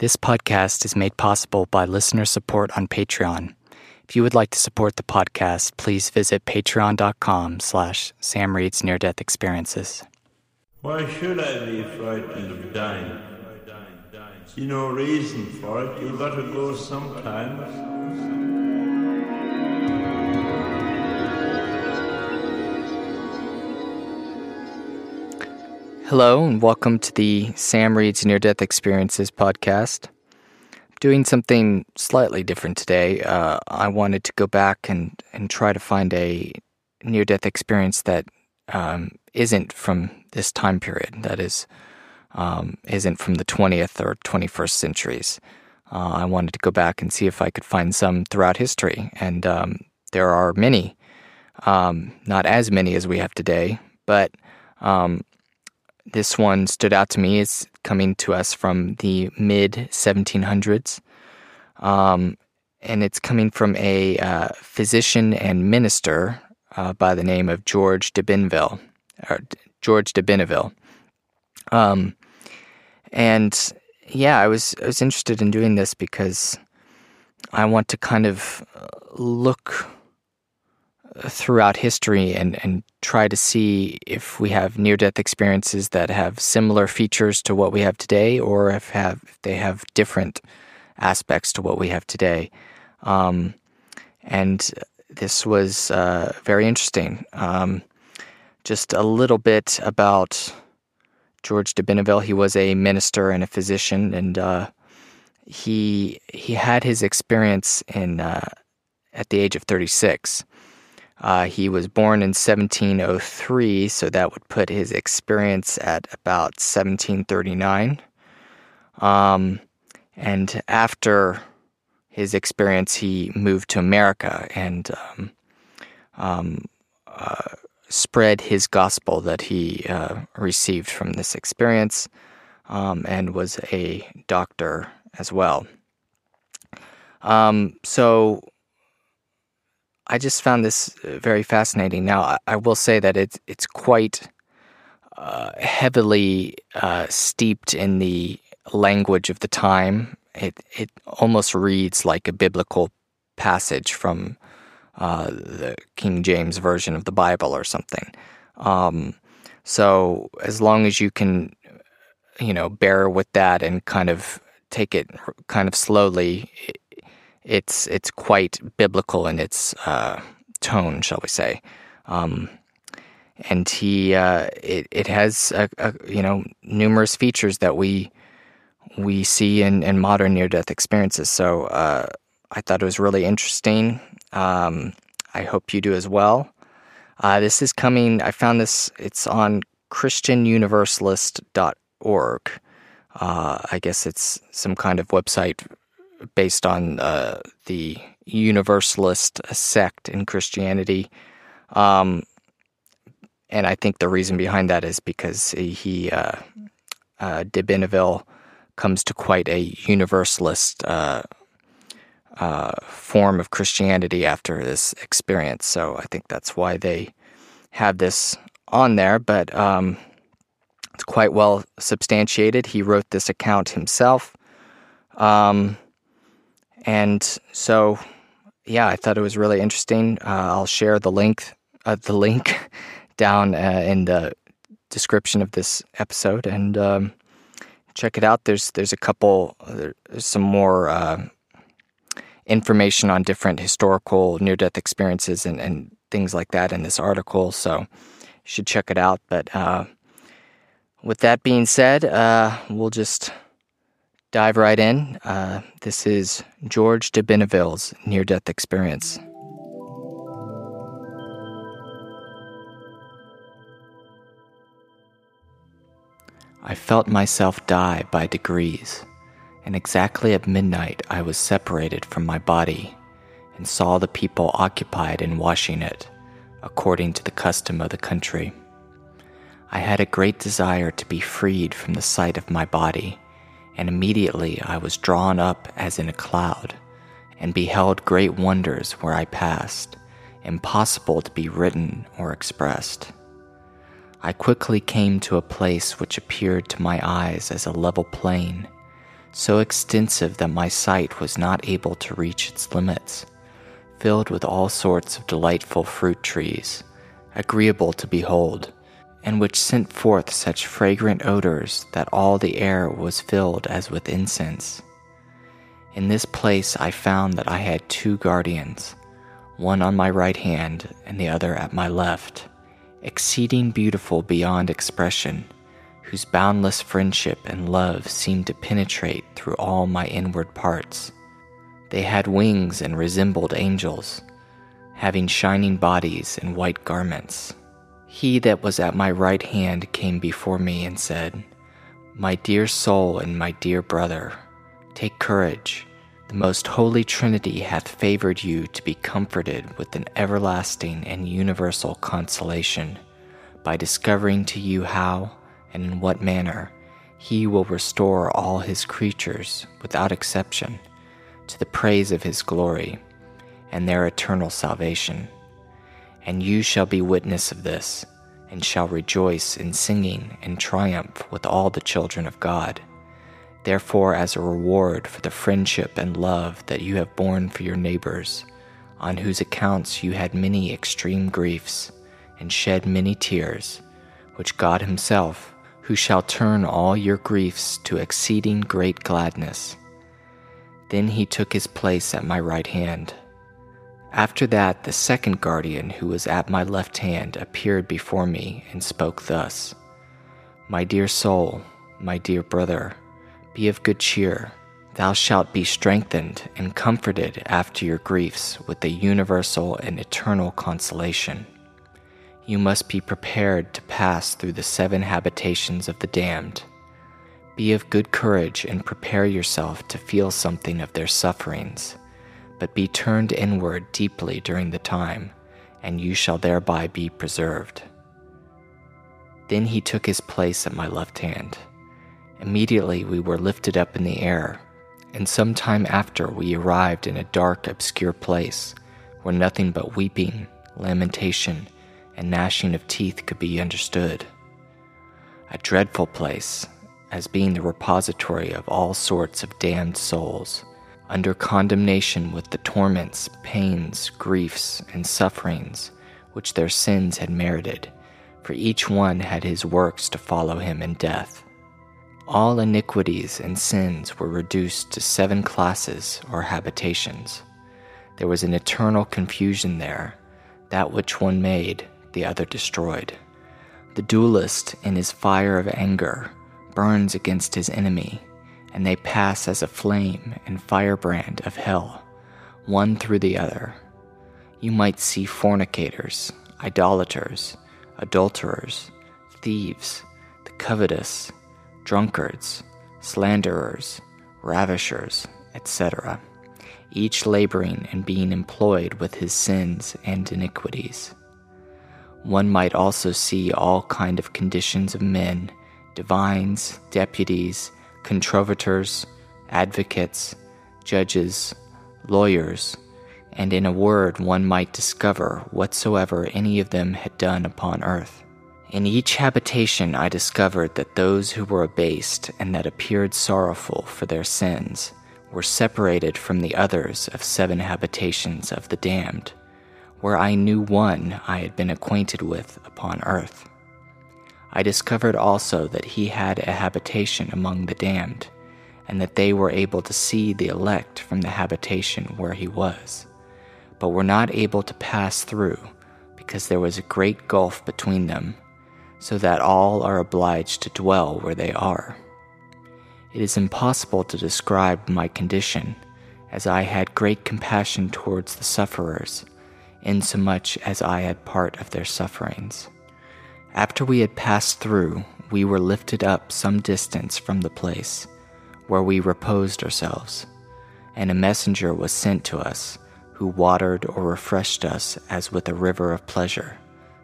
This podcast is made possible by listener support on Patreon. If you would like to support the podcast, please visit patreon.com slash Sam Reed's Near Death Experiences. Why should I be frightened of dying? See no reason for it. You gotta go sometimes. Hello, and welcome to the Sam Reed's Near Death Experiences podcast. Doing something slightly different today. Uh, I wanted to go back and, and try to find a near death experience that um, not from this time period, that is, um, isn't from the 20th or 21st centuries. Uh, I wanted to go back and see if I could find some throughout history, and um, there are many. Um, not as many as we have today, but um, this one stood out to me. It's coming to us from the mid 1700s. Um, and it's coming from a uh, physician and minister uh, by the name of George de Binville, or George de Benneville. Um, and yeah, I was I was interested in doing this because I want to kind of uh, look throughout history and, and try to see if we have near death experiences that have similar features to what we have today or if have if they have different aspects to what we have today. Um, and this was uh, very interesting. Um, just a little bit about George de Benneville. He was a minister and a physician, and uh, he he had his experience in uh, at the age of 36. Uh, he was born in 1703, so that would put his experience at about 1739. Um, and after his experience, he moved to America and um, um, uh, spread his gospel that he uh, received from this experience um, and was a doctor as well. Um, so I just found this uh, very fascinating. Now, I, will say that it's it's quite uh, heavily uh, steeped in the language of the time. It it almost reads like a biblical passage from uh, the King James version of the Bible or something. Um, so as long as you can, you know, bear with that and kind of take it kind of slowly, it's it's quite biblical in its uh, tone, shall we say? Um, and he uh, it it has a, a, you know numerous features that we we see in, in modern near death experiences. So uh, I thought it was really interesting. Um, I hope you do as well. Uh, this is coming. I found this. It's on ChristianUniversalist.org. Uh, I guess it's some kind of website based on uh, the Universalist sect in Christianity. Um, and I think the reason behind that is because he, uh, uh, de Benneville, comes to quite a Universalist uh, uh, form of Christianity after this experience. So I think that's why they have this on there. But um, it's quite well substantiated. He wrote this account himself. Um, and so, yeah, I thought it was really interesting. Uh, I'll share the link, uh, the link down uh, in the description of this episode, and um, check it out. There's there's a couple, there's some more uh, information on different historical near death experiences and, and things like that in this article. So you should check it out. But uh, with that being said, uh, we'll just dive right in. Uh, this is George de Benneville's near death experience. I felt myself die by degrees, and exactly at midnight I was separated from my body and saw the people occupied in washing it, according to the custom of the country. I had a great desire to be freed from the sight of my body and immediately I was drawn up as in a cloud, and beheld great wonders where I passed, impossible to be written or expressed. I quickly came to a place which appeared to my eyes as a level plain, so extensive that my sight was not able to reach its limits, filled with all sorts of delightful fruit trees, agreeable to behold, and which sent forth such fragrant odors that all the air was filled as with incense. In this place I found that I had two guardians, one on my right hand and the other at my left, exceeding beautiful beyond expression whose boundless friendship and love seemed to penetrate through all my inward parts. They had wings and resembled angels, having shining bodies and white garments. He that was at my right hand came before me and said, My dear soul and my dear brother, take courage. The most holy Trinity hath favored you to be comforted with an everlasting and universal consolation by discovering to you how and in what manner he will restore all his creatures, without exception, to the praise of his glory and their eternal salvation. And you shall be witness of this, and shall rejoice in singing and triumph with all the children of God. Therefore, as a reward for the friendship and love that you have borne for your neighbors, on whose accounts you had many extreme griefs, and shed many tears, which God Himself, who shall turn all your griefs to exceeding great gladness. Then he took his place at my right hand. After that, the second guardian who was at my left hand appeared before me and spoke thus My dear soul, my dear brother, be of good cheer. Thou shalt be strengthened and comforted after your griefs with a universal and eternal consolation you must be prepared to pass through the seven habitations of the damned. Be of good courage and prepare yourself to feel something of their sufferings, but be turned inward deeply during the time, and you shall thereby be preserved. Then he took his place at my left hand. Immediately we were lifted up in the air, and some time after we arrived in a dark, obscure place where nothing but weeping, lamentation, and gnashing of teeth could be understood. A dreadful place, as being the repository of all sorts of damned souls, under condemnation with the torments, pains, griefs, and sufferings which their sins had merited, for each one had his works to follow him in death. All iniquities and sins were reduced to seven classes or habitations. There was an eternal confusion there, that which one made, the other destroyed. The duelist, in his fire of anger, burns against his enemy, and they pass as a flame and firebrand of hell, one through the other. You might see fornicators, idolaters, adulterers, thieves, the covetous, drunkards, slanderers, ravishers, etc., each laboring and being employed with his sins and iniquities. One might also see all kind of conditions of men, divines, deputies, controvers, advocates, judges, lawyers, and in a word one might discover whatsoever any of them had done upon earth. In each habitation I discovered that those who were abased and that appeared sorrowful for their sins were separated from the others of seven habitations of the damned where I knew one I had been acquainted with upon earth. I discovered also that he had a habitation among the damned, and that they were able to see the elect from the habitation where he was, but were not able to pass through because there was a great gulf between them, so that all are obliged to dwell where they are. It is impossible to describe my condition, as I had great compassion towards the sufferers insomuch as I had part of their sufferings. After we had passed through, we were lifted up some distance from the place where we reposed ourselves, and a messenger was sent to us who watered or refreshed us as with a river of pleasure,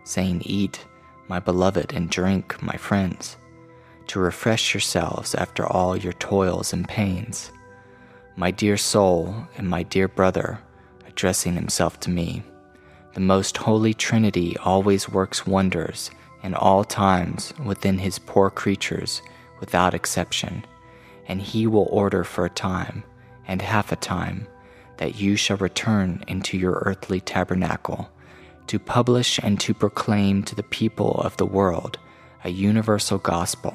saying, Eat, my beloved, and drink, my friends, to refresh yourselves after all your toils and pains. My dear soul and my dear brother, addressing himself to me, the most holy Trinity always works wonders in all times within his poor creatures without exception, and he will order for a time and half a time that you shall return into your earthly tabernacle to publish and to proclaim to the people of the world a universal gospel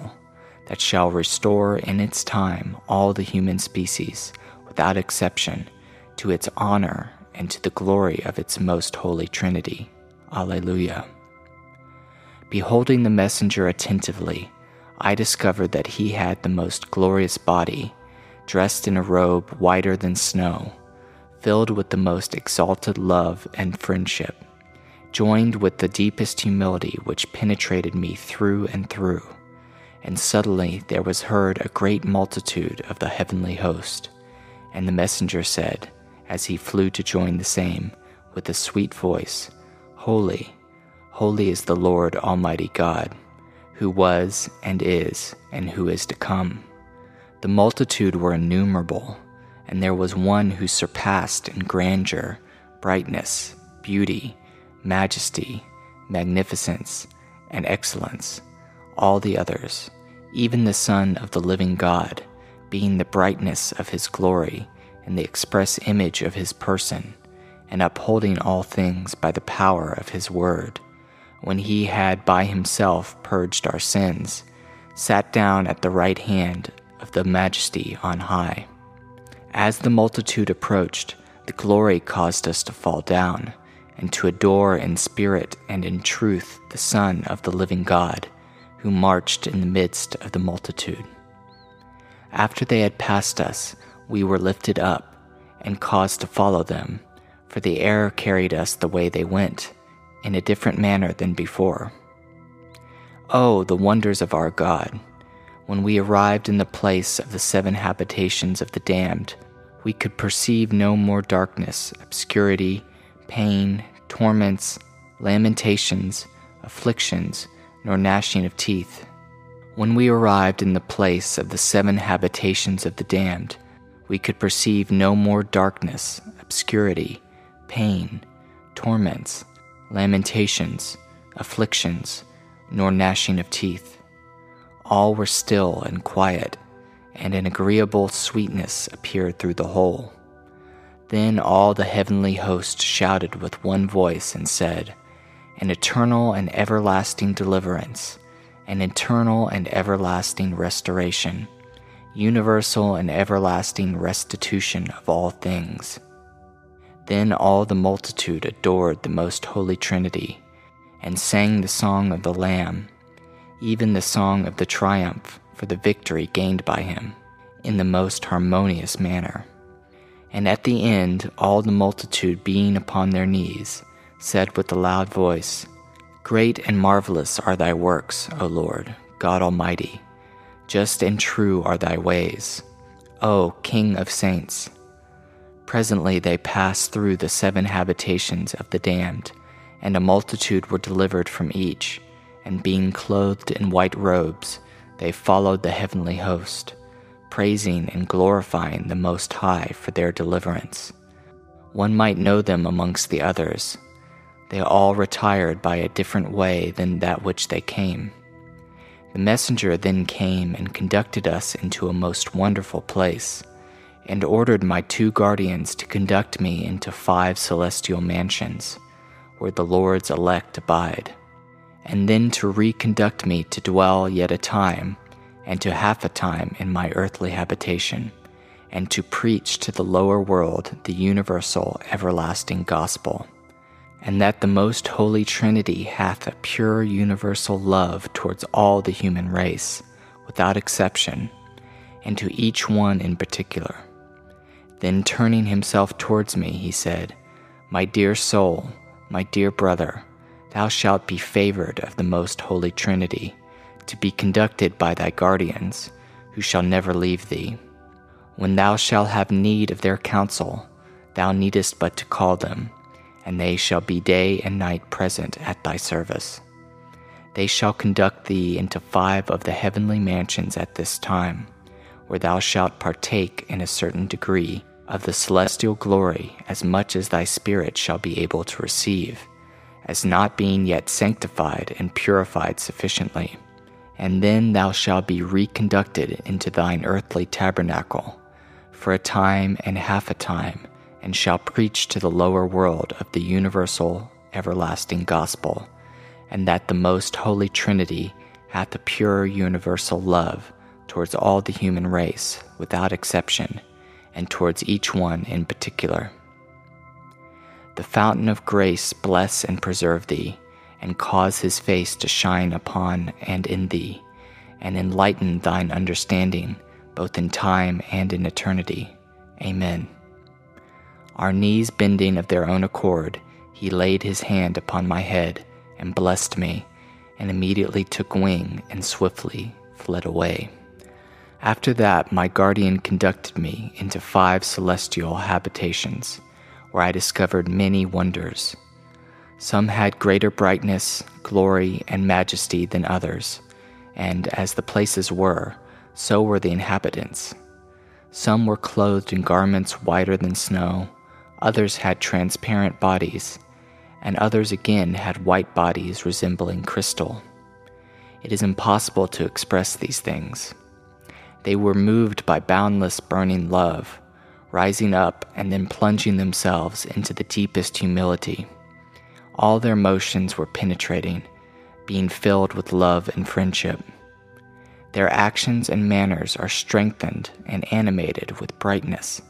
that shall restore in its time all the human species without exception to its honor and to the glory of its most holy Trinity. Alleluia. Beholding the messenger attentively, I discovered that he had the most glorious body, dressed in a robe whiter than snow, filled with the most exalted love and friendship, joined with the deepest humility which penetrated me through and through. And suddenly there was heard a great multitude of the heavenly host. And the messenger said, as he flew to join the same, with a sweet voice, Holy, holy is the Lord Almighty God, who was and is and who is to come. The multitude were innumerable, and there was one who surpassed in grandeur, brightness, beauty, majesty, magnificence, and excellence all the others, even the Son of the living God, being the brightness of his glory and the express image of his person, and upholding all things by the power of his word, when he had by himself purged our sins, sat down at the right hand of the majesty on high. As the multitude approached, the glory caused us to fall down, and to adore in spirit and in truth the Son of the living God, who marched in the midst of the multitude. After they had passed us, we were lifted up and caused to follow them, for the air carried us the way they went, in a different manner than before. Oh, the wonders of our God! When we arrived in the place of the seven habitations of the damned, we could perceive no more darkness, obscurity, pain, torments, lamentations, afflictions, nor gnashing of teeth. When we arrived in the place of the seven habitations of the damned, we could perceive no more darkness, obscurity, pain, torments, lamentations, afflictions, nor gnashing of teeth. All were still and quiet, and an agreeable sweetness appeared through the whole. Then all the heavenly host shouted with one voice and said, An eternal and everlasting deliverance, an eternal and everlasting restoration universal and everlasting restitution of all things. Then all the multitude adored the most holy Trinity, and sang the song of the Lamb, even the song of the triumph for the victory gained by him, in the most harmonious manner. And at the end, all the multitude being upon their knees, said with a loud voice, Great and marvelous are thy works, O Lord, God Almighty. Just and true are thy ways, O King of saints. Presently they passed through the seven habitations of the damned, and a multitude were delivered from each, and being clothed in white robes, they followed the heavenly host, praising and glorifying the Most High for their deliverance. One might know them amongst the others. They all retired by a different way than that which they came. The messenger then came and conducted us into a most wonderful place, and ordered my two guardians to conduct me into five celestial mansions, where the Lord's elect abide, and then to reconduct me to dwell yet a time, and to half a time in my earthly habitation, and to preach to the lower world the universal everlasting gospel and that the most holy Trinity hath a pure universal love towards all the human race, without exception, and to each one in particular. Then turning himself towards me, he said, My dear soul, my dear brother, thou shalt be favored of the most holy Trinity, to be conducted by thy guardians, who shall never leave thee. When thou shalt have need of their counsel, thou needest but to call them and they shall be day and night present at thy service. They shall conduct thee into five of the heavenly mansions at this time, where thou shalt partake in a certain degree of the celestial glory as much as thy spirit shall be able to receive, as not being yet sanctified and purified sufficiently, and then thou shalt be reconducted into thine earthly tabernacle for a time and half a time, and shalt preach to the lower world of the universal, everlasting gospel, and that the most holy Trinity hath a pure universal love towards all the human race without exception, and towards each one in particular. The fountain of grace bless and preserve thee, and cause his face to shine upon and in thee, and enlighten thine understanding both in time and in eternity. Amen. Our knees bending of their own accord, he laid his hand upon my head and blessed me, and immediately took wing and swiftly fled away. After that, my guardian conducted me into five celestial habitations, where I discovered many wonders. Some had greater brightness, glory, and majesty than others, and as the places were, so were the inhabitants. Some were clothed in garments whiter than snow, others had transparent bodies, and others again had white bodies resembling crystal. It is impossible to express these things. They were moved by boundless burning love, rising up and then plunging themselves into the deepest humility. All their motions were penetrating, being filled with love and friendship. Their actions and manners are strengthened and animated with brightness,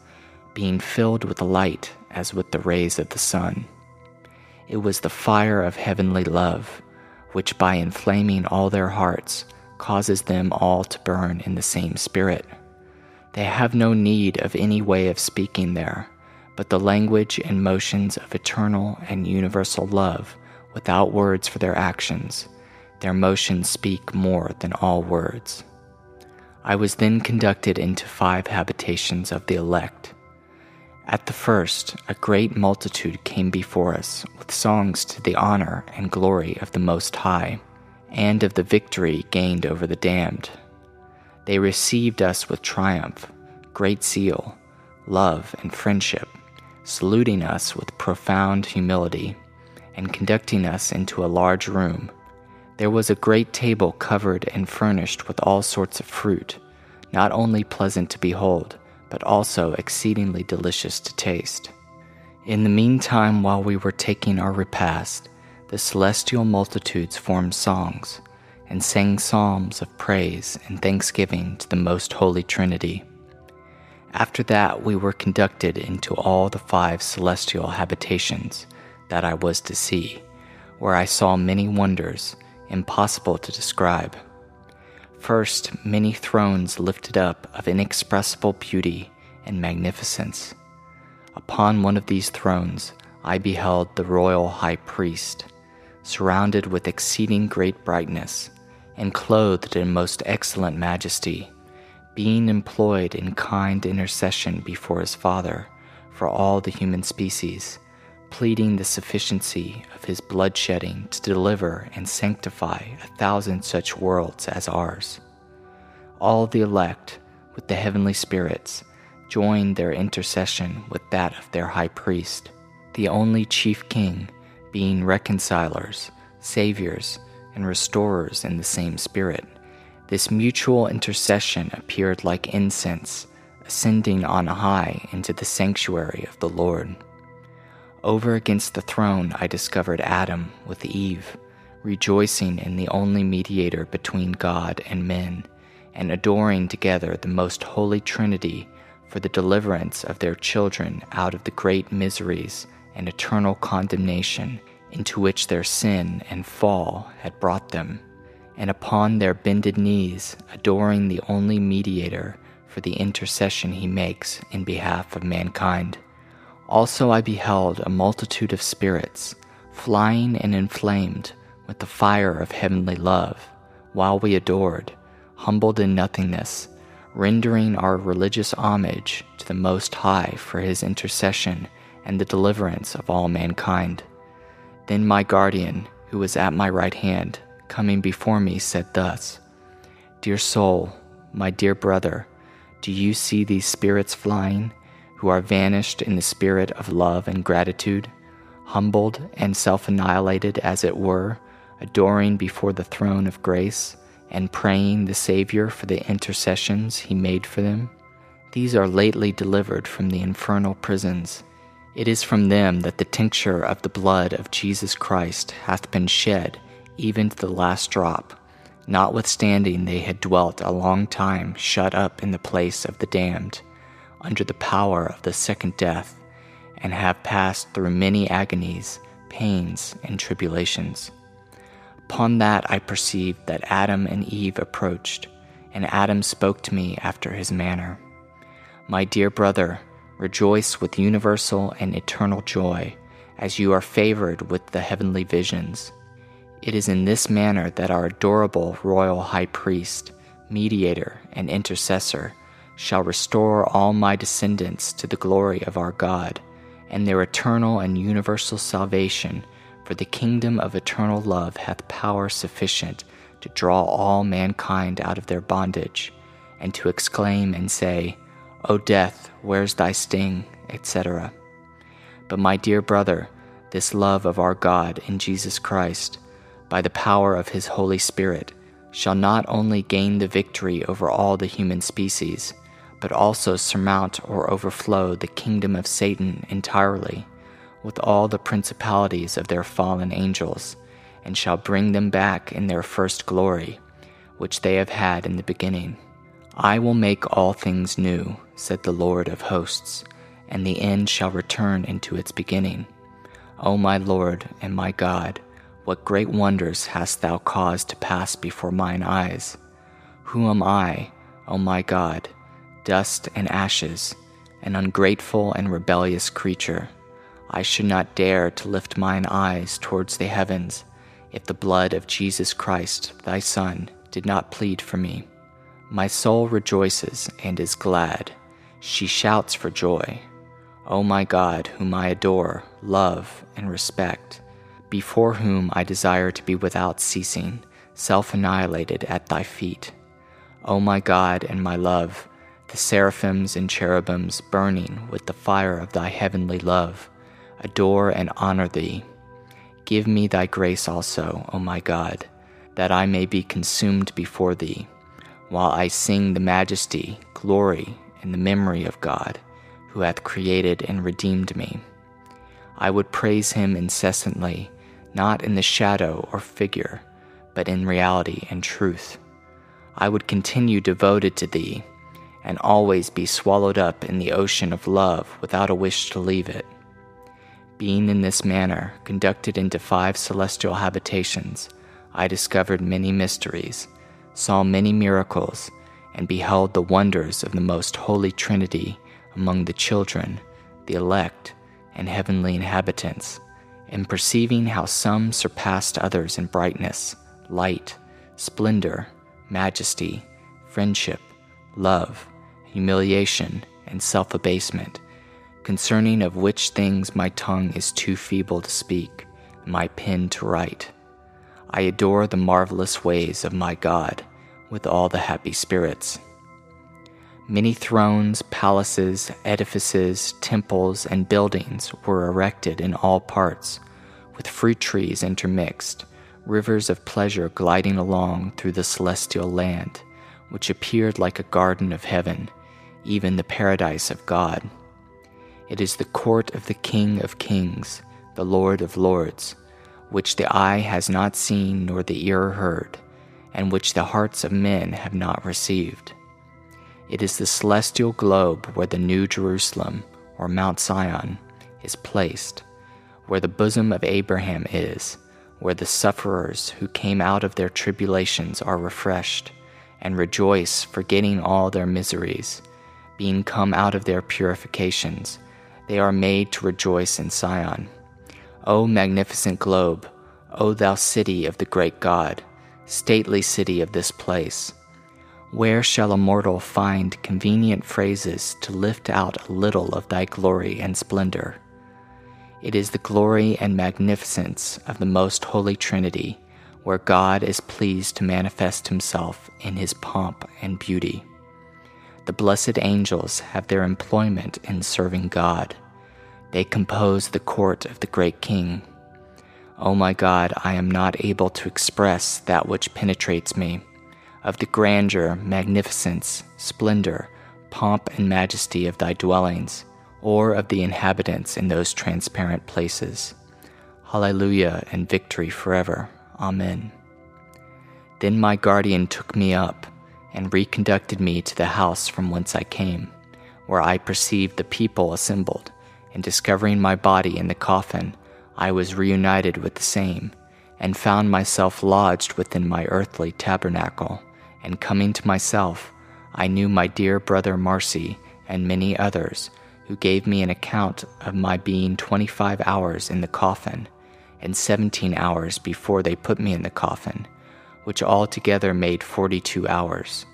being filled with light as with the rays of the sun. It was the fire of heavenly love, which by inflaming all their hearts causes them all to burn in the same spirit. They have no need of any way of speaking there, but the language and motions of eternal and universal love without words for their actions their motions speak more than all words. I was then conducted into five habitations of the elect. At the first, a great multitude came before us with songs to the honor and glory of the Most High, and of the victory gained over the damned. They received us with triumph, great zeal, love, and friendship, saluting us with profound humility, and conducting us into a large room there was a great table covered and furnished with all sorts of fruit, not only pleasant to behold, but also exceedingly delicious to taste. In the meantime, while we were taking our repast, the celestial multitudes formed songs and sang psalms of praise and thanksgiving to the most holy Trinity. After that, we were conducted into all the five celestial habitations that I was to see, where I saw many wonders impossible to describe. First, many thrones lifted up of inexpressible beauty and magnificence. Upon one of these thrones, I beheld the royal high priest, surrounded with exceeding great brightness, and clothed in most excellent majesty, being employed in kind intercession before his Father for all the human species pleading the sufficiency of his bloodshedding to deliver and sanctify a thousand such worlds as ours. All the elect, with the heavenly spirits, join their intercession with that of their high priest, the only chief king, being reconcilers, saviors, and restorers in the same spirit. This mutual intercession appeared like incense, ascending on high into the sanctuary of the Lord. Over against the throne, I discovered Adam with Eve, rejoicing in the only mediator between God and men, and adoring together the most holy Trinity for the deliverance of their children out of the great miseries and eternal condemnation into which their sin and fall had brought them, and upon their bended knees, adoring the only mediator for the intercession he makes in behalf of mankind. Also, I beheld a multitude of spirits, flying and inflamed with the fire of heavenly love, while we adored, humbled in nothingness, rendering our religious homage to the Most High for his intercession and the deliverance of all mankind. Then my guardian, who was at my right hand, coming before me, said thus Dear soul, my dear brother, do you see these spirits flying? who are vanished in the spirit of love and gratitude, humbled and self annihilated as it were, adoring before the throne of grace, and praying the Saviour for the intercessions he made for them. These are lately delivered from the infernal prisons. It is from them that the tincture of the blood of Jesus Christ hath been shed, even to the last drop, notwithstanding they had dwelt a long time shut up in the place of the damned, under the power of the second death, and have passed through many agonies, pains, and tribulations. Upon that I perceived that Adam and Eve approached, and Adam spoke to me after his manner. My dear brother, rejoice with universal and eternal joy, as you are favored with the heavenly visions. It is in this manner that our adorable royal high priest, mediator, and intercessor shall restore all my descendants to the glory of our God, and their eternal and universal salvation, for the kingdom of eternal love hath power sufficient to draw all mankind out of their bondage, and to exclaim and say, O death, where's thy sting, etc. But my dear brother, this love of our God in Jesus Christ, by the power of his Holy Spirit, shall not only gain the victory over all the human species, but also surmount or overflow the kingdom of Satan entirely, with all the principalities of their fallen angels, and shall bring them back in their first glory, which they have had in the beginning. I will make all things new, said the Lord of hosts, and the end shall return into its beginning. O my Lord and my God, what great wonders hast thou caused to pass before mine eyes? Who am I, O my God, dust and ashes, an ungrateful and rebellious creature? I should not dare to lift mine eyes towards the heavens if the blood of Jesus Christ, thy Son, did not plead for me. My soul rejoices and is glad. She shouts for joy. O my God, whom I adore, love, and respect, before whom I desire to be without ceasing, self annihilated at thy feet. O my God and my love, the seraphims and cherubims burning with the fire of thy heavenly love, adore and honor thee. Give me thy grace also, O my God, that I may be consumed before thee while I sing the majesty, glory, and the memory of God, who hath created and redeemed me. I would praise him incessantly, not in the shadow or figure, but in reality and truth. I would continue devoted to thee, and always be swallowed up in the ocean of love without a wish to leave it. Being in this manner conducted into five celestial habitations, I discovered many mysteries saw many miracles, and beheld the wonders of the most holy Trinity among the children, the elect, and heavenly inhabitants, and perceiving how some surpassed others in brightness, light, splendor, majesty, friendship, love, humiliation, and self abasement, concerning of which things my tongue is too feeble to speak, my pen to write. I adore the marvelous ways of my God with all the happy spirits. Many thrones, palaces, edifices, temples, and buildings were erected in all parts, with fruit trees intermixed, rivers of pleasure gliding along through the celestial land, which appeared like a garden of heaven, even the paradise of God. It is the court of the King of kings, the Lord of lords which the eye has not seen nor the ear heard, and which the hearts of men have not received. It is the celestial globe where the New Jerusalem, or Mount Zion, is placed, where the bosom of Abraham is, where the sufferers who came out of their tribulations are refreshed, and rejoice, forgetting all their miseries. Being come out of their purifications, they are made to rejoice in Zion. O magnificent globe, O thou city of the great God, stately city of this place, where shall a mortal find convenient phrases to lift out a little of thy glory and splendor? It is the glory and magnificence of the most holy Trinity, where God is pleased to manifest himself in his pomp and beauty. The blessed angels have their employment in serving God they compose the court of the great king. O oh my God, I am not able to express that which penetrates me. of the grandeur, magnificence, splendor, pomp, and majesty of thy dwellings, or of the inhabitants in those transparent places. Hallelujah and victory forever. Amen. Then my guardian took me up and reconducted me to the house from whence I came, where I perceived the people assembled, and discovering my body in the coffin, I was reunited with the same, and found myself lodged within my earthly tabernacle. And coming to myself, I knew my dear brother Marcy and many others, who gave me an account of my being 25 hours in the coffin, and 17 hours before they put me in the coffin, which altogether made 42 hours.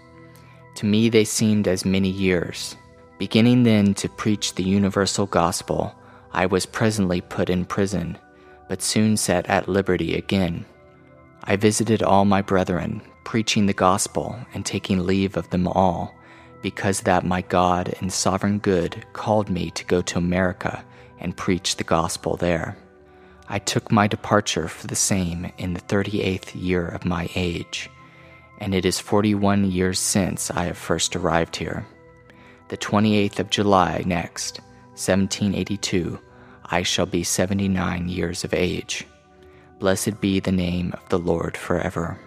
To me, they seemed as many years. Beginning then to preach the universal gospel, I was presently put in prison, but soon set at liberty again. I visited all my brethren, preaching the gospel and taking leave of them all, because that my God and sovereign good called me to go to America and preach the gospel there. I took my departure for the same in the thirty eighth year of my age, and it is forty one years since I have first arrived here. The twenty eighth of July next, 1782, I shall be 79 years of age. Blessed be the name of the Lord forever.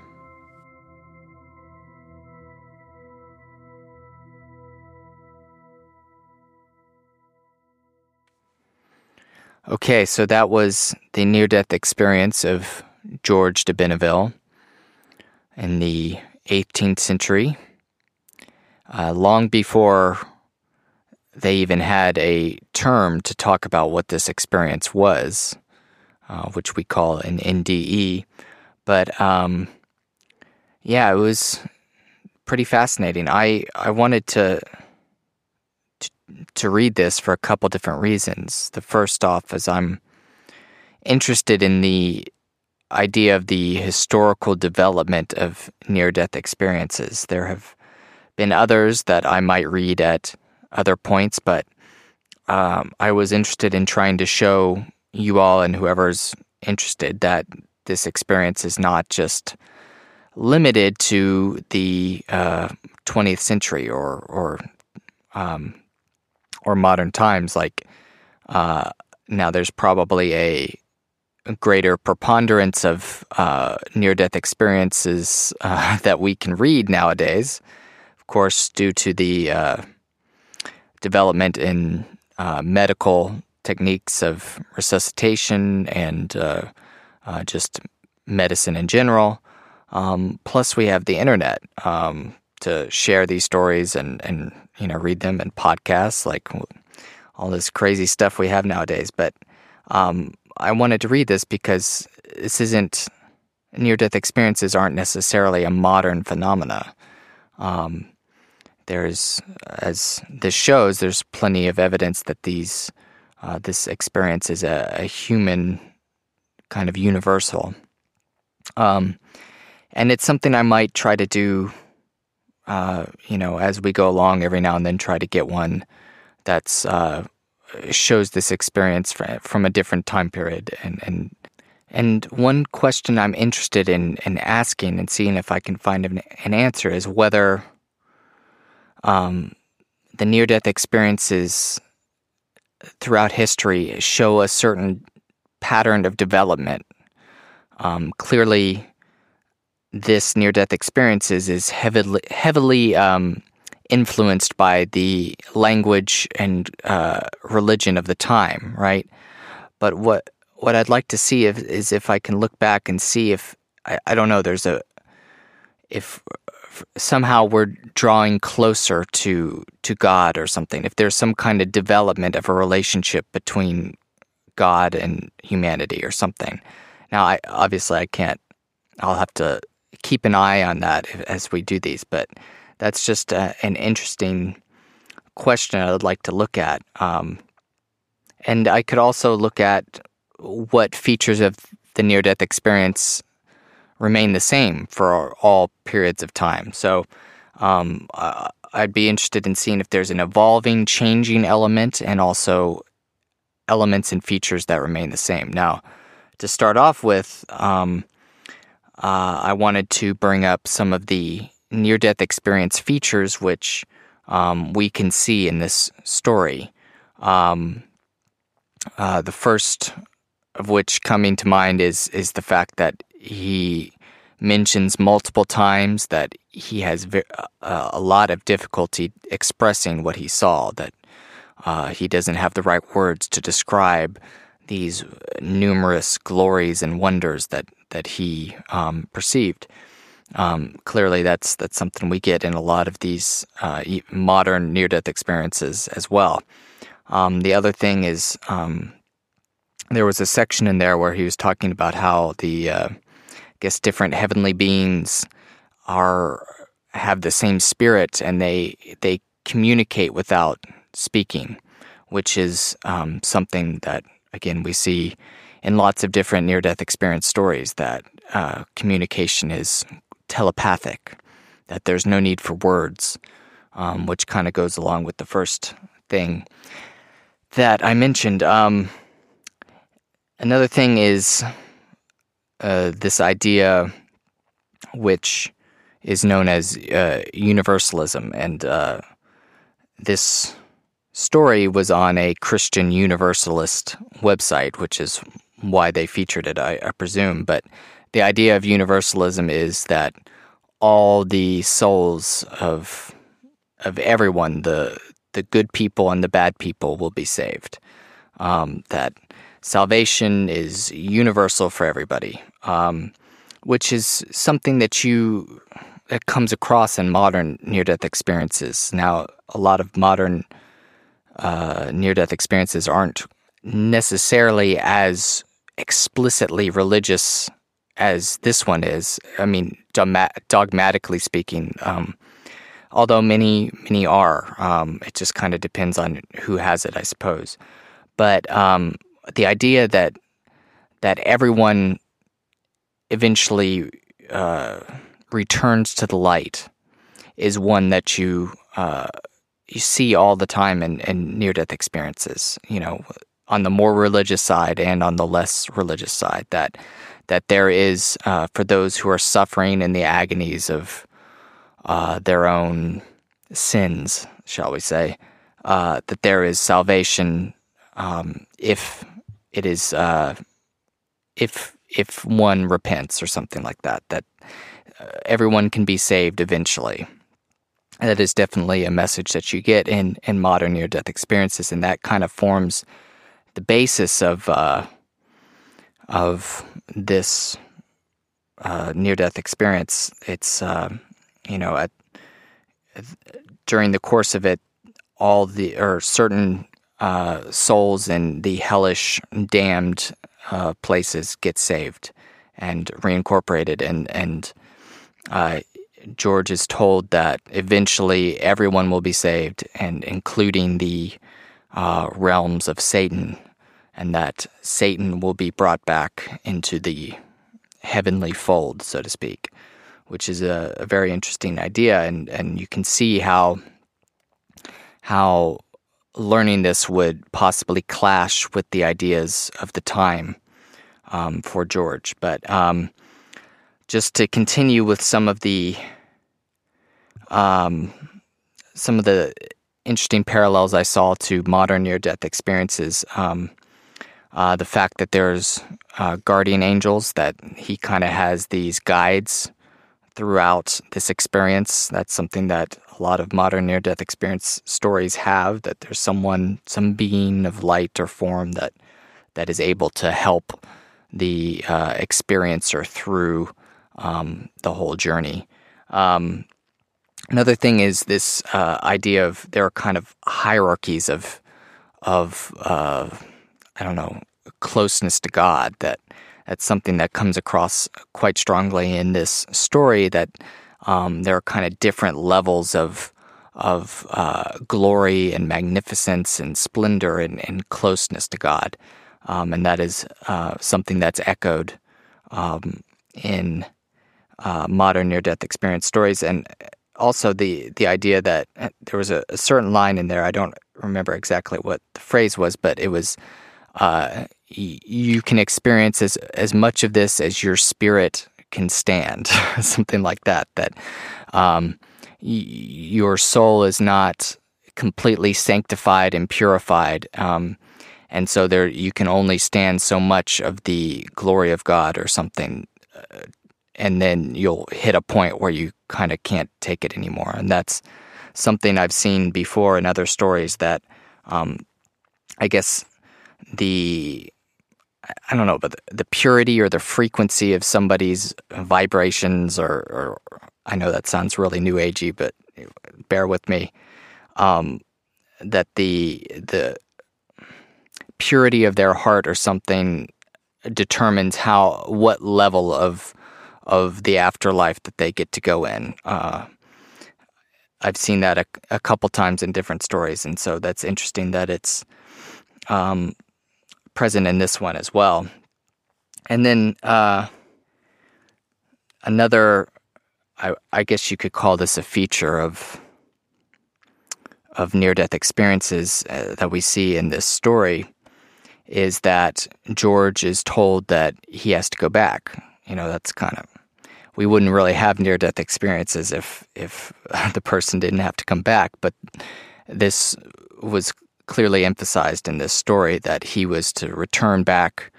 Okay, so that was the near death experience of George de Benneville in the 18th century, uh, long before they even had a term to talk about what this experience was, uh, which we call an NDE. But um, yeah, it was pretty fascinating. I, I wanted to, to to read this for a couple different reasons. The first off is I'm interested in the idea of the historical development of near death experiences. There have been others that I might read at other points, but um, I was interested in trying to show you all and whoever's interested that this experience is not just limited to the uh, 20th century or or um, or modern times. Like uh, now, there's probably a greater preponderance of uh, near-death experiences uh, that we can read nowadays. Of course, due to the uh, development in uh, medical techniques of resuscitation and uh, uh, just medicine in general. Um, plus, we have the internet um, to share these stories and, and you know read them in podcasts, like all this crazy stuff we have nowadays. But um, I wanted to read this because this isn't near-death experiences aren't necessarily a modern phenomena. Um, there's, as this shows, there's plenty of evidence that these uh, this experience is a, a, human kind of universal. Um, and it's something I might try to do, uh, you know, as we go along every now and then, try to get one that's uh, shows this experience from a different time period. And, and, and one question I'm interested in, in asking and seeing if I can find an, an answer is whether um, the near death experiences throughout history show a certain pattern of development. Um, clearly, this near death experiences is heavily heavily um, influenced by the language and uh, religion of the time, right? But what what I'd like to see if, is if I can look back and see if I, I don't know. There's a if somehow we're drawing closer to to God or something. If there's some kind of development of a relationship between God and humanity or something. Now, I obviously I can't. I'll have to keep an eye on that as we do these, but that's just a, uh, an interesting question I would like to look at. Um, and I could also look at what features of the near death experience remain the same for all periods of time. So um, uh, I'd be interested in seeing if there's an evolving, changing element and also elements and features that remain the same. Now, to start off with, um, uh, I wanted to bring up some of the near death experience features which um, we can see in this story. Um, uh, the first of which coming to mind is is the fact that he mentions multiple times that he has ve- uh, a lot of difficulty expressing what he saw. That uh, he doesn't have the right words to describe these numerous glories and wonders that that he um, perceived. Um, clearly, that's that's something we get in a lot of these uh, modern near-death experiences as well. Um, the other thing is um, there was a section in there where he was talking about how the uh, guess different heavenly beings are have the same spirit and they they communicate without speaking, which is um, something that again we see in lots of different near-death experience stories that uh, communication is telepathic, that there's no need for words, um, which kind of goes along with the first thing that I mentioned. Um, another thing is uh, this idea, which is known as uh, universalism, and uh, this story was on a Christian Universalist website, which is why they featured it, I, I presume. But the idea of universalism is that all the souls of of everyone, the the good people and the bad people, will be saved. Um, that salvation is universal for everybody, um, which is something that you that comes across in modern near death experiences. Now, a lot of modern uh, near death experiences aren't necessarily as explicitly religious as this one is. I mean, dogma- dogmatically speaking, um, although many many are. Um, it just kind of depends on who has it, I suppose. But um, the idea that that everyone eventually uh, returns to the light is one that you uh, you see all the time in, in near death experiences. You know, on the more religious side and on the less religious side that that there is uh, for those who are suffering in the agonies of uh, their own sins, shall we say, uh, that there is salvation um, if it is uh, if if one repents or something like that. That uh, everyone can be saved eventually. That is definitely a message that you get in in modern near death experiences, and that kind of forms the basis of uh, of this uh, near death experience. It's uh, you know at, during the course of it, all the or certain uh, souls in the hellish damned uh, places get saved and reincorporated, and and uh, George is told that eventually everyone will be saved, and including the uh, realms of Satan, and that Satan will be brought back into the heavenly fold, so to speak, which is a, a very interesting idea, and and you can see how how learning this would possibly clash with the ideas of the time um, for George. But um, just to continue with some of the um, some of the interesting parallels I saw to modern near death experiences. Um, uh, the fact that there's uh, guardian angels, that he kind of has these guides throughout this experience. That's something that a lot of modern near death experience stories have, that there's someone, some being of light or form that, that is able to help the uh, experiencer through um, the whole journey. Um, Another thing is this uh, idea of there are kind of hierarchies of of uh, I don't know closeness to God. That that's something that comes across quite strongly in this story. That um, there are kind of different levels of of uh, glory and magnificence and splendor and, and closeness to God, um, and that is uh, something that's echoed um, in uh, modern near-death experience stories and also the the idea that uh, there was a, a, certain line in there. I don't remember exactly what the phrase was, but it was uh, you can experience as as much of this as your spirit can stand, something like that. That um, y- your soul is not completely sanctified and purified, um, and so there you can only stand so much of the glory of God or something, uh, and then you'll hit a point where you kind of can't take it anymore, and that's something I've seen before in other stories that um, I guess the I don't know, but the, purity or the frequency of somebody's vibrations, or, or, I know that sounds really new agey, but bear with me. Um, that the the purity of their heart or something determines how what level of of the afterlife that they get to go in. Uh, I've seen that a, a couple times in different stories, and so that's interesting that it's um, present in this one as well. And then uh, another, I, I, guess you could call this a feature of of near death experiences uh, that we see in this story is that George is told that he has to go back. You know, that's kind of we wouldn't really have near death experiences if if the person didn't have to come back, but this was clearly emphasized in this story that he was to return back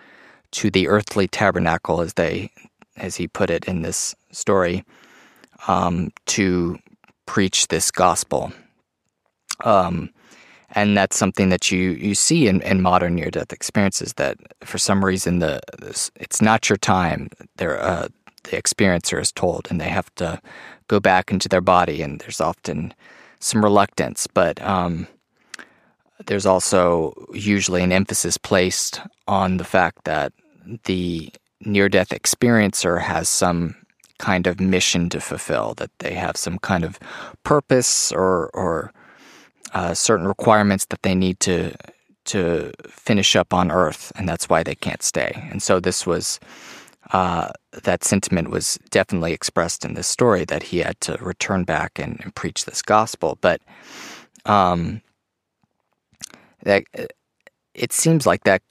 to the earthly tabernacle, as they, as he put it in this story, um, to preach this gospel. Um, and that's something that you you see in, in modern near death experiences that for some reason the it's not your time. Uh, the experiencer is told, and they have to go back into their body, and there's often some reluctance, but um, there's also usually an emphasis placed on the fact that the near death experiencer has some kind of mission to fulfill, that they have some kind of purpose or, or uh, certain requirements that they need to to finish up on Earth, and that's why they can't stay. And so this was uh, that sentiment was definitely expressed in this story that he had to return back and, and preach this gospel. But um, that it seems like that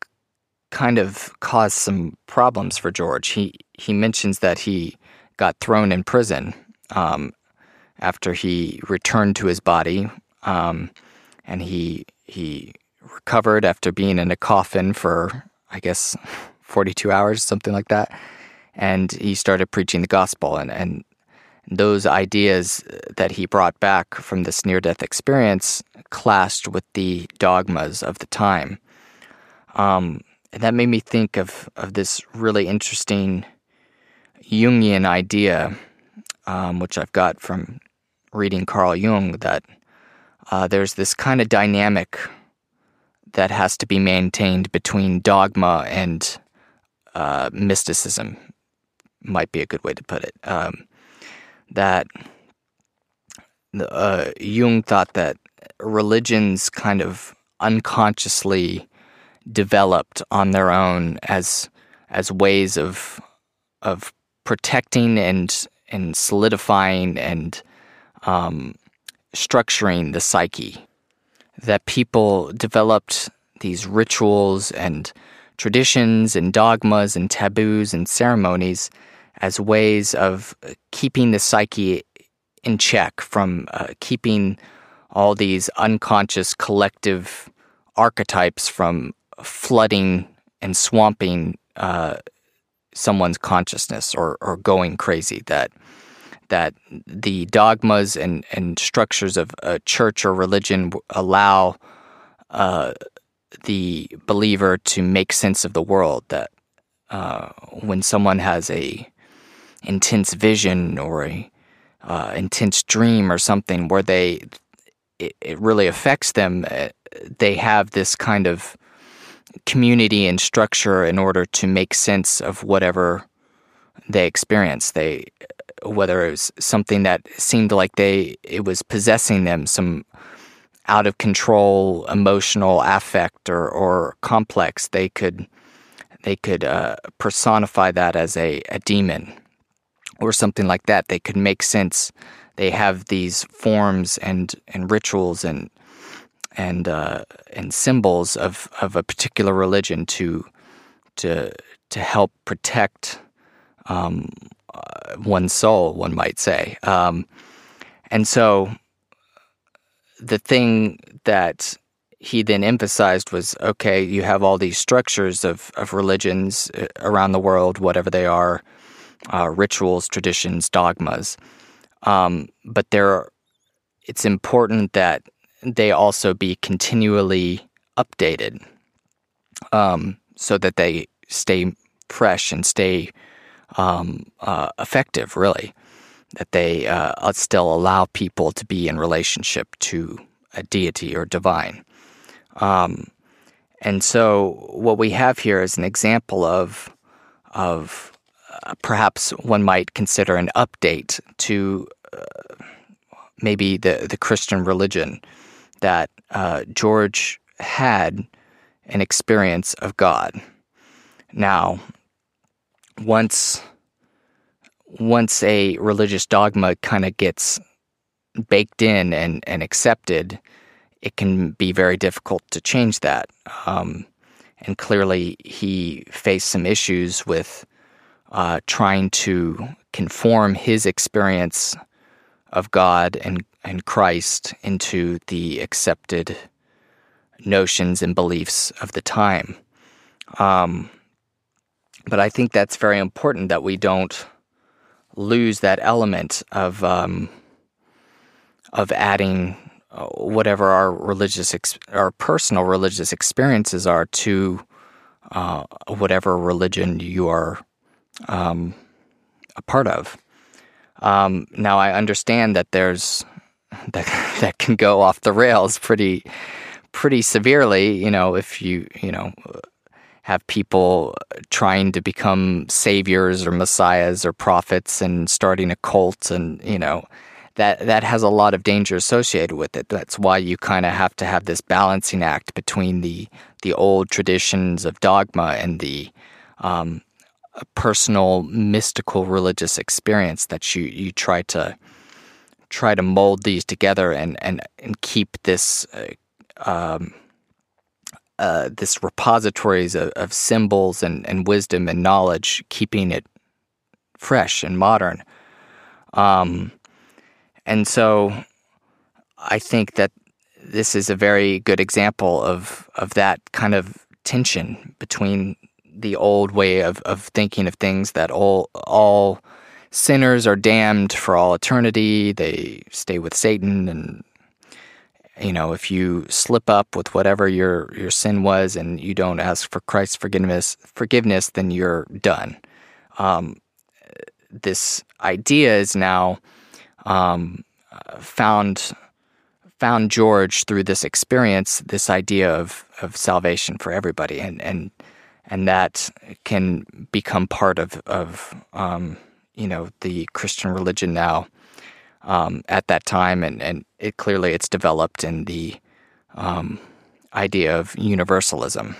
kind of caused some problems for George. He he mentions that he got thrown in prison um, after he returned to his body, um, and he he recovered after being in a coffin for I guess forty two hours, something like that, and he started preaching the gospel and and those ideas that he brought back from this near death experience clashed with the dogmas of the time. Um, and that made me think of, of this really interesting Jungian idea, um, which I've got from reading Carl Jung, that uh, there's this kind of dynamic that has to be maintained between dogma and uh, mysticism, might be a good way to put it. Um, that uh, Jung thought that religions kind of unconsciously developed on their own as as ways of of protecting and and solidifying and um, structuring the psyche. That people developed these rituals and traditions and dogmas and taboos and ceremonies as ways of keeping the psyche in check, from uh, keeping all these unconscious collective archetypes from flooding and swamping uh, someone's consciousness or, or going crazy. That that the dogmas and, and structures of a church or religion allow uh, the believer to make sense of the world. That uh, when someone has a intense vision or a uh, intense dream or something where they it, it really affects them uh, they have this kind of community and structure in order to make sense of whatever they experience. They whether it was something that seemed like they it was possessing them some out of control emotional affect or, or complex they could they could uh, personify that as a, a demon or something like that. They could make sense. They have these forms and, and rituals and and uh, and symbols of, of a particular religion to to to help protect um, uh, one's soul, one might say. Um, and so the thing that he then emphasized was okay, you have all these structures of, of religions uh, around the world, whatever they are, uh, rituals, traditions, dogmas. Um, but there, it's important that they also be continually updated um, so that they stay fresh and stay um, uh, effective, really. That they uh, still allow people to be in relationship to a deity or divine. Um, and so, what we have here is an example of of uh, perhaps one might consider an update to uh, maybe the the Christian religion that uh, George had an experience of God. Now, once once a religious dogma kind of gets baked in and, and accepted, it can be very difficult to change that. Um, and clearly, he faced some issues with uh, trying to conform his experience of God and, and Christ into the accepted notions and beliefs of the time. Um, but I think that's very important that we don't lose that element of um, of adding uh, whatever our religious, ex- our personal religious experiences are to uh, whatever religion you are um, a part of. Um, now, I understand that there's that that can go off the rails pretty pretty severely. You know, if you you know have people trying to become saviors or messiahs or prophets and starting a cult, and you know that that has a lot of danger associated with it. That's why you kind of have to have this balancing act between the the old traditions of dogma and the um, personal mystical religious experience that you you try to try to mold these together and and and keep this uh, um, uh, this repositories of, of, symbols and, and wisdom and knowledge, keeping it fresh and modern. Um, and so I think that this is a very good example of, of that kind of tension between the old way of, of thinking of things that all all sinners are damned for all eternity. They stay with Satan and you know, if you slip up with whatever your your sin was and you don't ask for Christ's forgiveness, forgiveness, then you're done. Um, this idea is now um, found found George through this experience, this idea of of salvation for everybody, and and and that can become part of of um, you know the Christian religion now um, at that time, and and it clearly it's developed in the um, idea of universalism,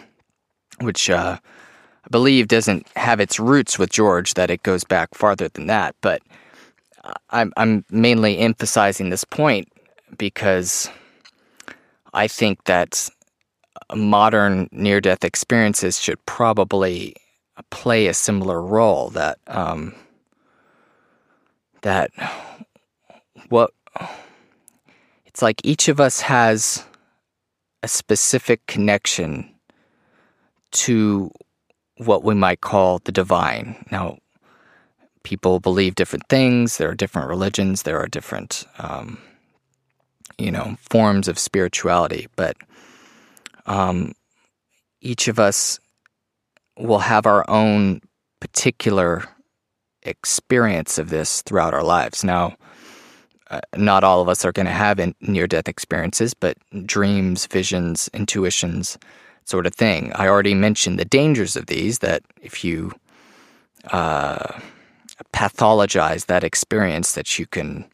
which uh, I believe doesn't have its roots with George; that it goes back farther than that. But I'm I'm mainly emphasizing this point because I think that modern near-death experiences should probably play a similar role. That um, that what it's like each of us has a specific connection to what we might call the divine. Now, people believe different things. There are different religions. There are different, um, you know, forms of spirituality. But um, each of us will have our own particular experience of this throughout our lives. Now, uh, not all of us are going to have near death experiences, but dreams, visions, intuitions, sort of thing. I already mentioned the dangers of these, that if you uh, pathologize that experience, that you can,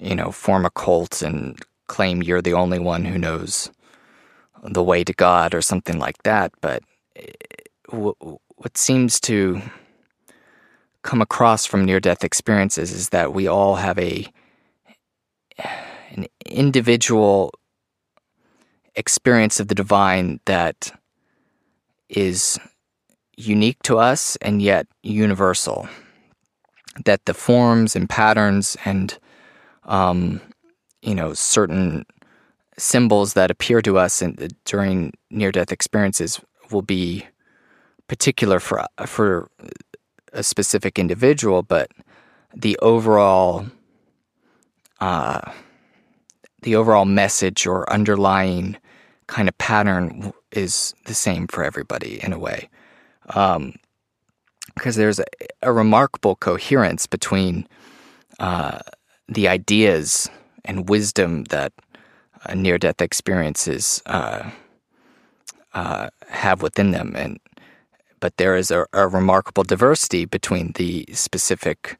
you know, form a cult and claim you're the only one who knows the way to God or something like that. But eh, what seems to come across from near death experiences is that we all have a an individual experience of the divine that is unique to us and yet universal. that the forms and patterns and um, you know certain symbols that appear to us in, during near-death experiences will be particular for for a specific individual, but the overall uh, the overall message or underlying kind of pattern is the same for everybody in a way. Um, because there's a, a, remarkable coherence between uh, the ideas and wisdom that uh, near-death experiences uh, uh, have within them, and but there is a, a remarkable diversity between the specific,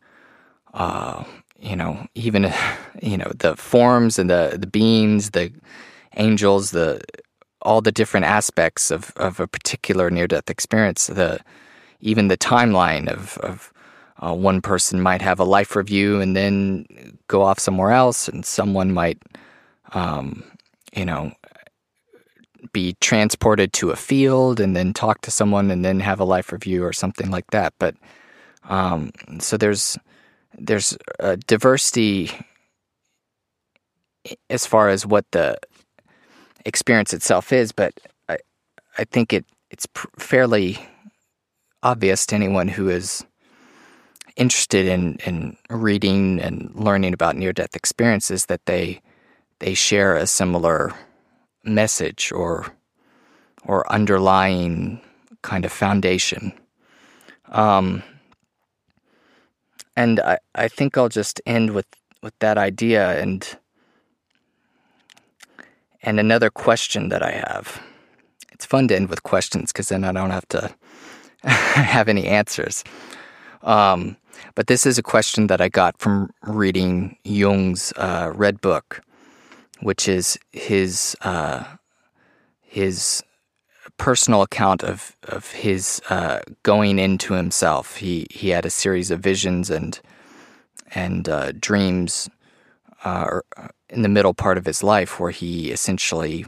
uh, you know, even you know the forms and the the beings, the angels, the all the different aspects of, of a particular near death experience. The even the timeline of of uh, one person might have a life review and then go off somewhere else, and someone might, um, you know, be transported to a field and then talk to someone and then have a life review or something like that. But um, so there's there's a diversity as far as what the experience itself is, but I I think it it's pr- fairly obvious to anyone who is interested in in reading and learning about near death experiences that they they share a similar message or or underlying kind of foundation. Um, and I, I think I'll just end with, with that idea and and another question that I have. It's fun to end with questions because then I don't have to have any answers. Um, but this is a question that I got from reading Jung's uh, Red Book which is his uh, his personal account of of his uh, going into himself. He he had a series of visions and and uh, dreams uh, in the middle part of his life where he essentially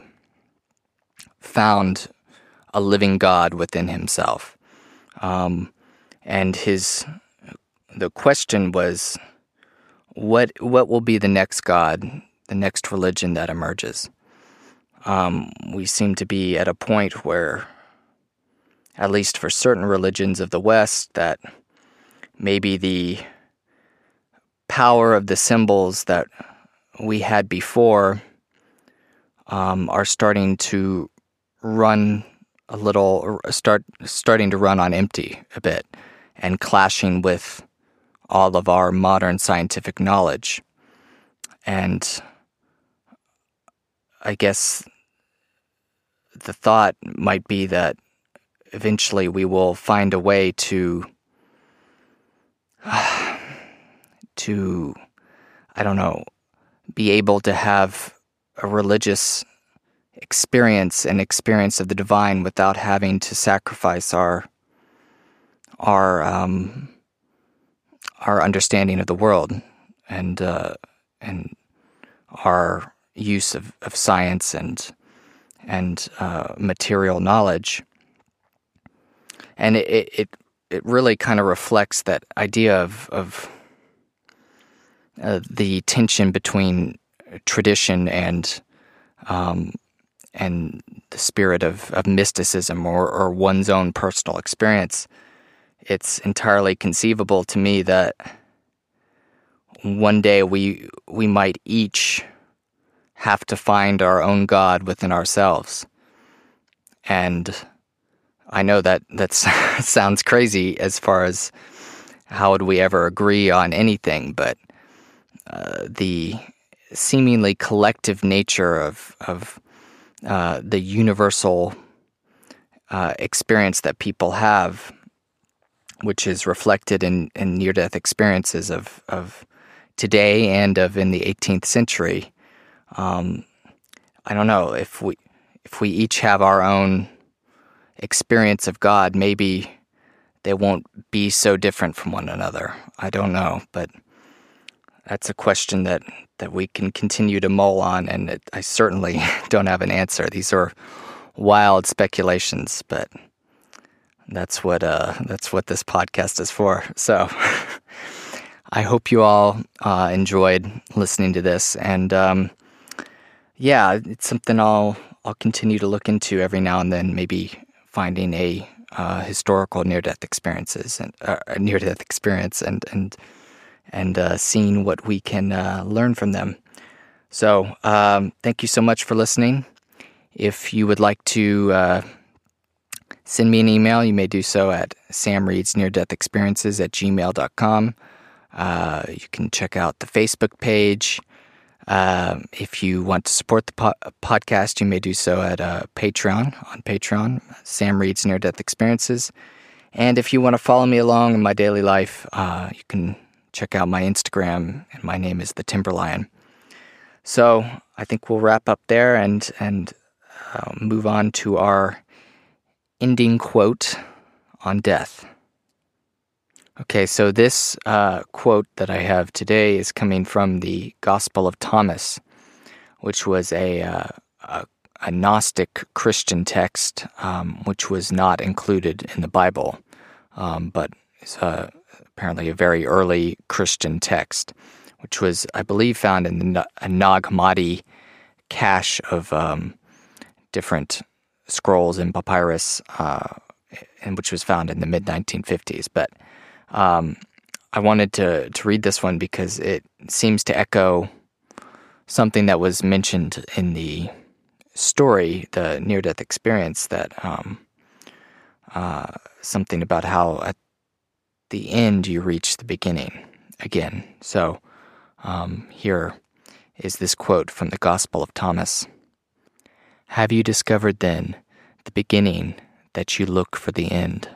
found a living God within himself. Um, and his the question was, what what will be the next God the next religion that emerges. Um, we seem to be at a point where, at least for certain religions of the West, that maybe the power of the symbols that we had before um, are starting to run a little, start starting to run on empty a bit, and clashing with all of our modern scientific knowledge. And I guess the thought might be that eventually we will find a way to to I don't know be able to have a religious experience and experience of the divine without having to sacrifice our our um, our understanding of the world and uh, and our use of, of science and and uh, material knowledge. And it, it it really kind of reflects that idea of of uh, the tension between tradition and um, and the spirit of, of mysticism or, or one's own personal experience. It's entirely conceivable to me that one day we we might each have to find our own God within ourselves. And I know that that sounds crazy as far as how would we ever agree on anything, but uh, the seemingly collective nature of of uh, the universal uh, experience that people have, which is reflected in, in near death experiences of of today and of in the 18th century, um, I don't know if we if we each have our own experience of God, maybe they won't be so different from one another. I don't know, but that's a question that that we can continue to mull on, and it, I certainly don't have an answer. These are wild speculations, but that's what uh, that's what this podcast is for. So. I hope you all uh, enjoyed listening to this, and um, yeah, it's something I'll I'll continue to look into every now and then. Maybe finding a uh, historical near-death experiences and uh, near-death experience, and and and uh, seeing what we can uh, learn from them. So, um, thank you so much for listening. If you would like to uh, send me an email, you may do so at samreadsneardeathexperiences at gmail.com. Uh, you can check out the Facebook page. Uh, if you want to support the po- podcast, you may do so at uh, Patreon, on Patreon, Sam Reads Near Death Experiences. And if you want to follow me along in my daily life, uh, you can check out my Instagram, and my name is the Timberlion. So I think we'll wrap up there and and uh, move on to our ending quote on death. Okay, so this uh, quote that I have today is coming from the Gospel of Thomas, which was a, uh, a, a, Gnostic Christian text, um, which was not included in the Bible, um, but is uh, apparently a very early Christian text, which was, I believe, found in the Nag Hammadi cache of um, different scrolls and papyrus, uh, and which was found in the mid 1950s. But um, I wanted to to read this one because it seems to echo something that was mentioned in the story, the near death experience. That um, uh, something about how at the end you reach the beginning again. So um, here is this quote from the Gospel of Thomas. Have you discovered then the beginning that you look for the end?